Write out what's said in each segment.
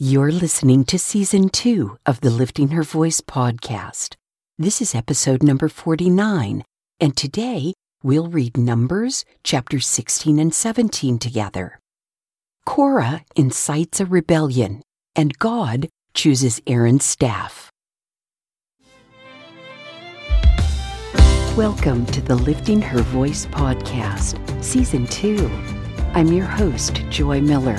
You're listening to season two of the Lifting Her Voice podcast. This is episode number 49, and today we'll read Numbers chapters 16 and 17 together. Korah incites a rebellion, and God chooses Aaron's staff. Welcome to the Lifting Her Voice podcast, season two. I'm your host, Joy Miller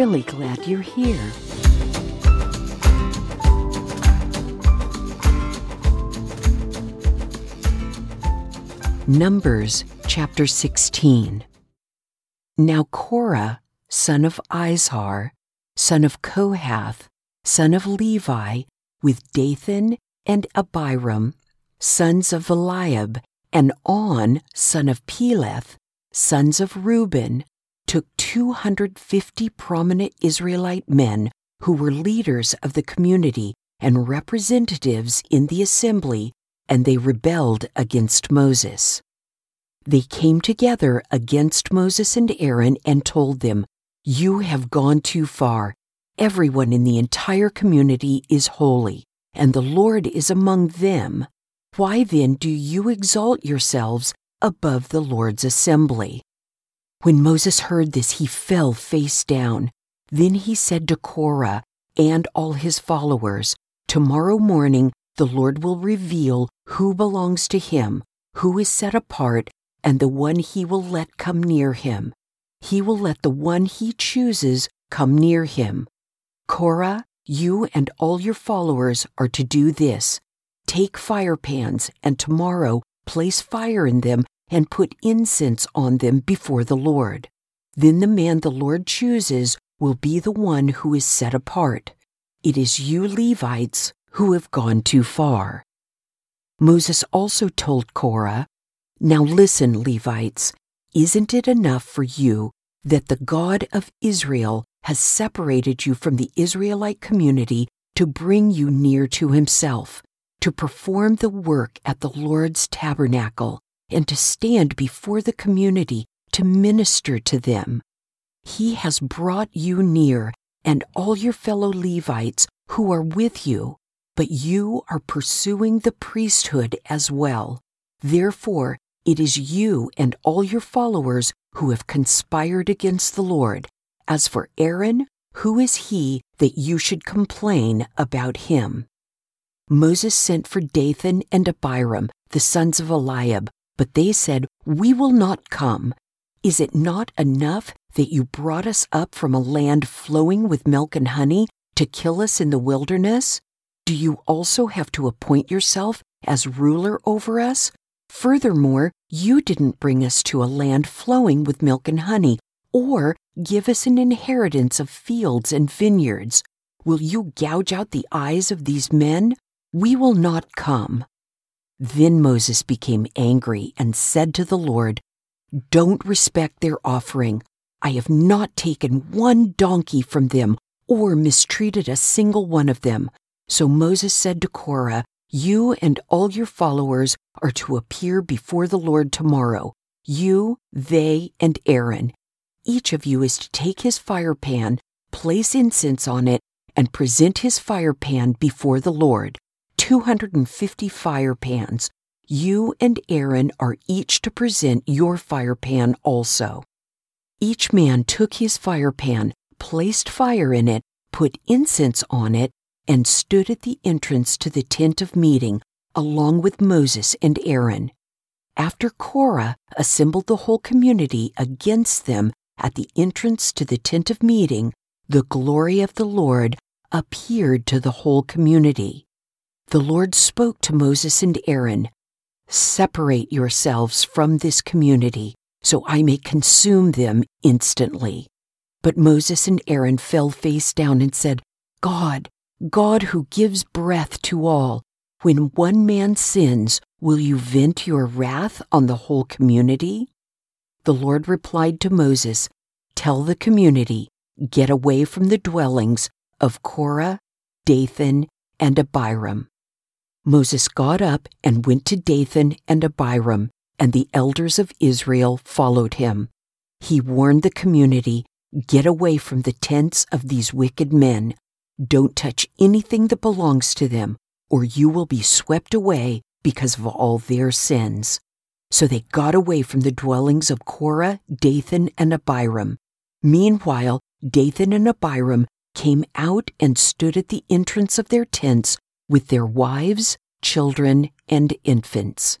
Really glad you're here. Numbers chapter 16. Now Korah, son of Izhar, son of Kohath, son of Levi, with Dathan and Abiram, sons of Eliab, and On, son of Peleth, sons of Reuben, took 250 prominent Israelite men who were leaders of the community and representatives in the assembly, and they rebelled against Moses. They came together against Moses and Aaron and told them, You have gone too far. Everyone in the entire community is holy, and the Lord is among them. Why then do you exalt yourselves above the Lord's assembly? When Moses heard this, he fell face down. Then he said to Korah and all his followers, Tomorrow morning the Lord will reveal who belongs to him, who is set apart, and the one he will let come near him. He will let the one he chooses come near him. Korah, you and all your followers are to do this. Take fire pans, and tomorrow place fire in them and put incense on them before the Lord. Then the man the Lord chooses will be the one who is set apart. It is you Levites who have gone too far. Moses also told Korah, Now listen, Levites, isn't it enough for you that the God of Israel has separated you from the Israelite community to bring you near to himself, to perform the work at the Lord's tabernacle, and to stand before the community to minister to them. He has brought you near and all your fellow Levites who are with you, but you are pursuing the priesthood as well. Therefore, it is you and all your followers who have conspired against the Lord. As for Aaron, who is he that you should complain about him? Moses sent for Dathan and Abiram, the sons of Eliab, but they said, We will not come. Is it not enough that you brought us up from a land flowing with milk and honey to kill us in the wilderness? Do you also have to appoint yourself as ruler over us? Furthermore, you didn't bring us to a land flowing with milk and honey, or give us an inheritance of fields and vineyards. Will you gouge out the eyes of these men? We will not come. Then Moses became angry and said to the Lord, Don't respect their offering. I have not taken one donkey from them or mistreated a single one of them. So Moses said to Korah, You and all your followers are to appear before the Lord tomorrow, you, they, and Aaron. Each of you is to take his fire pan, place incense on it, and present his fire pan before the Lord. 250 fire pans. You and Aaron are each to present your fire pan also. Each man took his fire pan, placed fire in it, put incense on it, and stood at the entrance to the tent of meeting, along with Moses and Aaron. After Korah assembled the whole community against them at the entrance to the tent of meeting, the glory of the Lord appeared to the whole community the Lord spoke to Moses and Aaron Separate yourselves from this community, so I may consume them instantly. But Moses and Aaron fell face down and said, God, God who gives breath to all, when one man sins, will you vent your wrath on the whole community? The Lord replied to Moses, Tell the community, get away from the dwellings of Korah, Dathan, and Abiram. Moses got up and went to Dathan and Abiram, and the elders of Israel followed him. He warned the community, Get away from the tents of these wicked men. Don't touch anything that belongs to them, or you will be swept away because of all their sins. So they got away from the dwellings of Korah, Dathan, and Abiram. Meanwhile, Dathan and Abiram came out and stood at the entrance of their tents with their wives, children, and infants.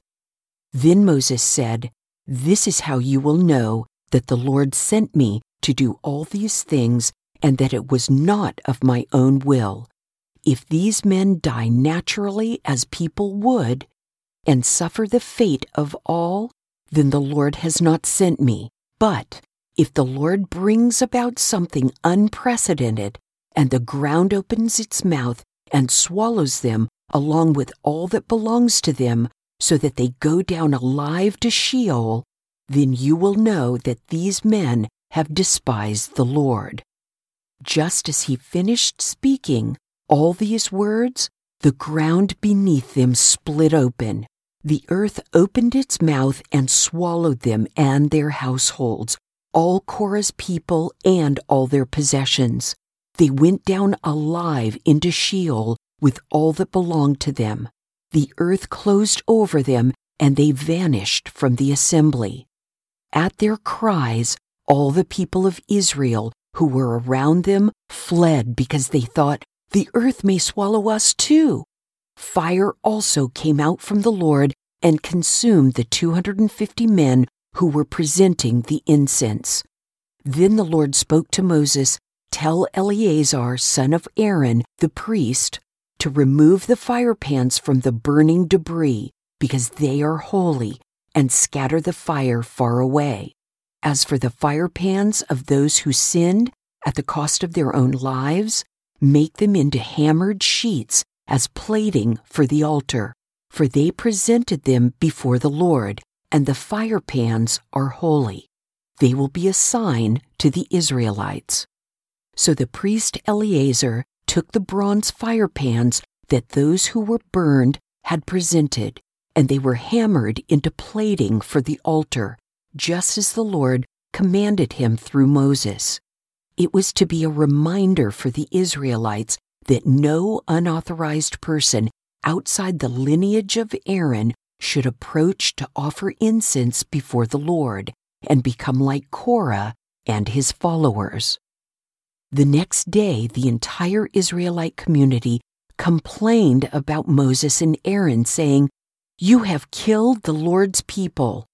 Then Moses said, This is how you will know that the Lord sent me to do all these things and that it was not of my own will. If these men die naturally as people would, and suffer the fate of all, then the Lord has not sent me. But if the Lord brings about something unprecedented, and the ground opens its mouth and swallows them along with all that belongs to them, so that they go down alive to Sheol, then you will know that these men have despised the Lord. Just as he finished speaking all these words, the ground beneath them split open. The earth opened its mouth and swallowed them and their households, all Korah's people and all their possessions. They went down alive into Sheol with all that belonged to them. The earth closed over them and they vanished from the assembly. At their cries, all the people of Israel who were around them fled because they thought, The earth may swallow us too. Fire also came out from the Lord and consumed the 250 men who were presenting the incense. Then the Lord spoke to Moses, Tell Eleazar, son of Aaron, the priest, to remove the fire pans from the burning debris, because they are holy, and scatter the fire far away. As for the fire pans of those who sinned at the cost of their own lives, make them into hammered sheets as plating for the altar, for they presented them before the Lord, and the fire pans are holy. They will be a sign to the Israelites. So the priest Eleazar took the bronze fire pans that those who were burned had presented, and they were hammered into plating for the altar, just as the Lord commanded him through Moses. It was to be a reminder for the Israelites that no unauthorized person outside the lineage of Aaron should approach to offer incense before the Lord and become like Korah and his followers. The next day, the entire Israelite community complained about Moses and Aaron, saying, You have killed the Lord's people.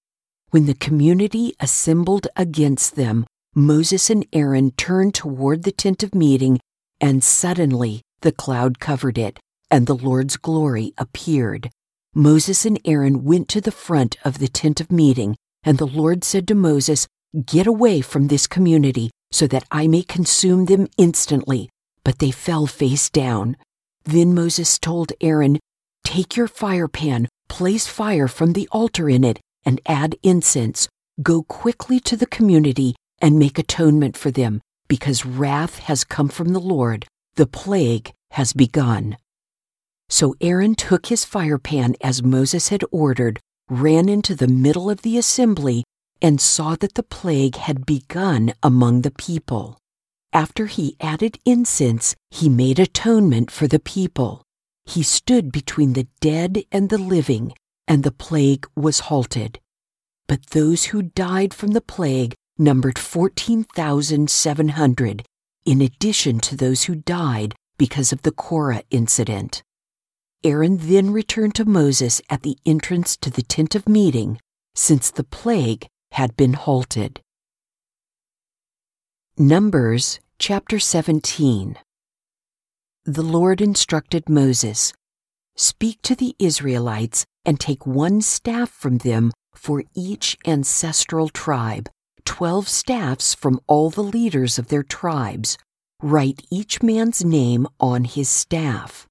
When the community assembled against them, Moses and Aaron turned toward the tent of meeting, and suddenly the cloud covered it, and the Lord's glory appeared. Moses and Aaron went to the front of the tent of meeting, and the Lord said to Moses, Get away from this community, so that I may consume them instantly. But they fell face down. Then Moses told Aaron, Take your fire pan, place fire from the altar in it, and add incense. Go quickly to the community and make atonement for them, because wrath has come from the Lord. The plague has begun. So Aaron took his fire pan as Moses had ordered, ran into the middle of the assembly, and saw that the plague had begun among the people. After he added incense, he made atonement for the people. He stood between the dead and the living, and the plague was halted. But those who died from the plague numbered 14,700, in addition to those who died because of the Korah incident. Aaron then returned to Moses at the entrance to the tent of meeting, since the plague had been halted. Numbers chapter 17 The Lord instructed Moses Speak to the Israelites and take one staff from them for each ancestral tribe. twelve staffs from all the leaders of their tribes. Write each man's name on his staff.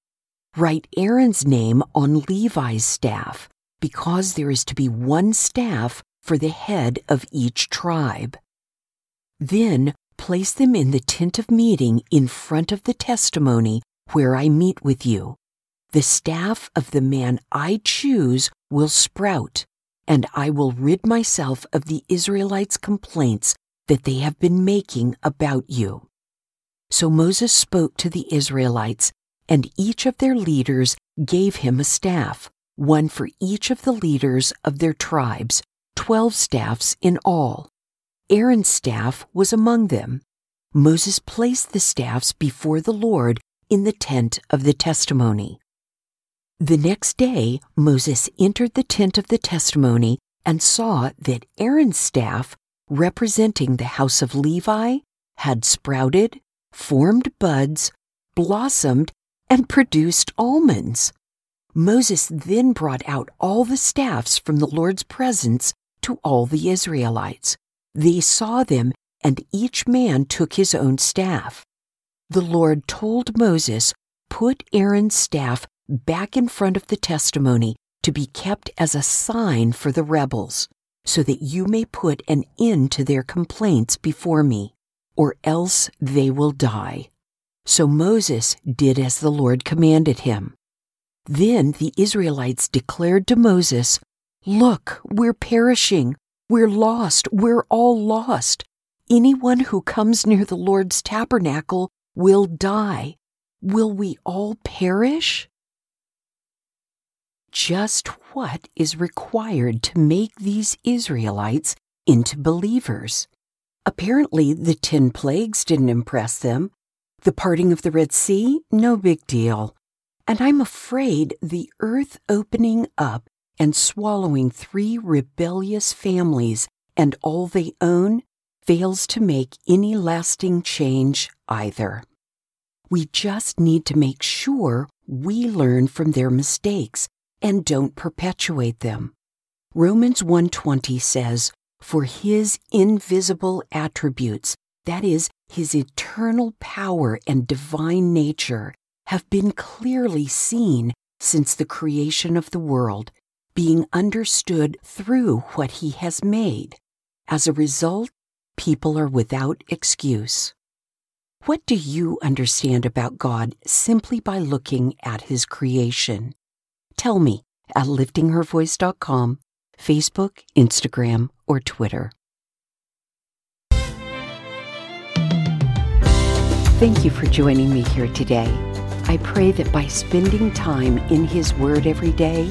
Write Aaron's name on Levi's staff, because there is to be one staff for the head of each tribe. Then place them in the tent of meeting in front of the testimony where I meet with you. The staff of the man I choose will sprout, and I will rid myself of the Israelites' complaints that they have been making about you. So Moses spoke to the Israelites, and each of their leaders gave him a staff, one for each of the leaders of their tribes, twelve staffs in all. Aaron's staff was among them. Moses placed the staffs before the Lord in the tent of the testimony. The next day, Moses entered the tent of the testimony and saw that Aaron's staff, representing the house of Levi, had sprouted, formed buds, blossomed, and produced almonds. Moses then brought out all the staffs from the Lord's presence to all the Israelites. They saw them, and each man took his own staff. The Lord told Moses, Put Aaron's staff back in front of the testimony to be kept as a sign for the rebels, so that you may put an end to their complaints before me, or else they will die. So Moses did as the Lord commanded him. Then the Israelites declared to Moses, Look, we're perishing. We're lost. We're all lost. Anyone who comes near the Lord's tabernacle will die. Will we all perish? Just what is required to make these Israelites into believers? Apparently, the ten plagues didn't impress them. The parting of the Red Sea, no big deal. And I'm afraid the earth opening up and swallowing three rebellious families and all they own fails to make any lasting change either. We just need to make sure we learn from their mistakes and don't perpetuate them. Romans 1:20 says, "For his invisible attributes, that is his eternal power and divine nature, have been clearly seen since the creation of the world being understood through what he has made. As a result, people are without excuse. What do you understand about God simply by looking at his creation? Tell me at liftinghervoice.com, Facebook, Instagram, or Twitter. Thank you for joining me here today. I pray that by spending time in His Word every day,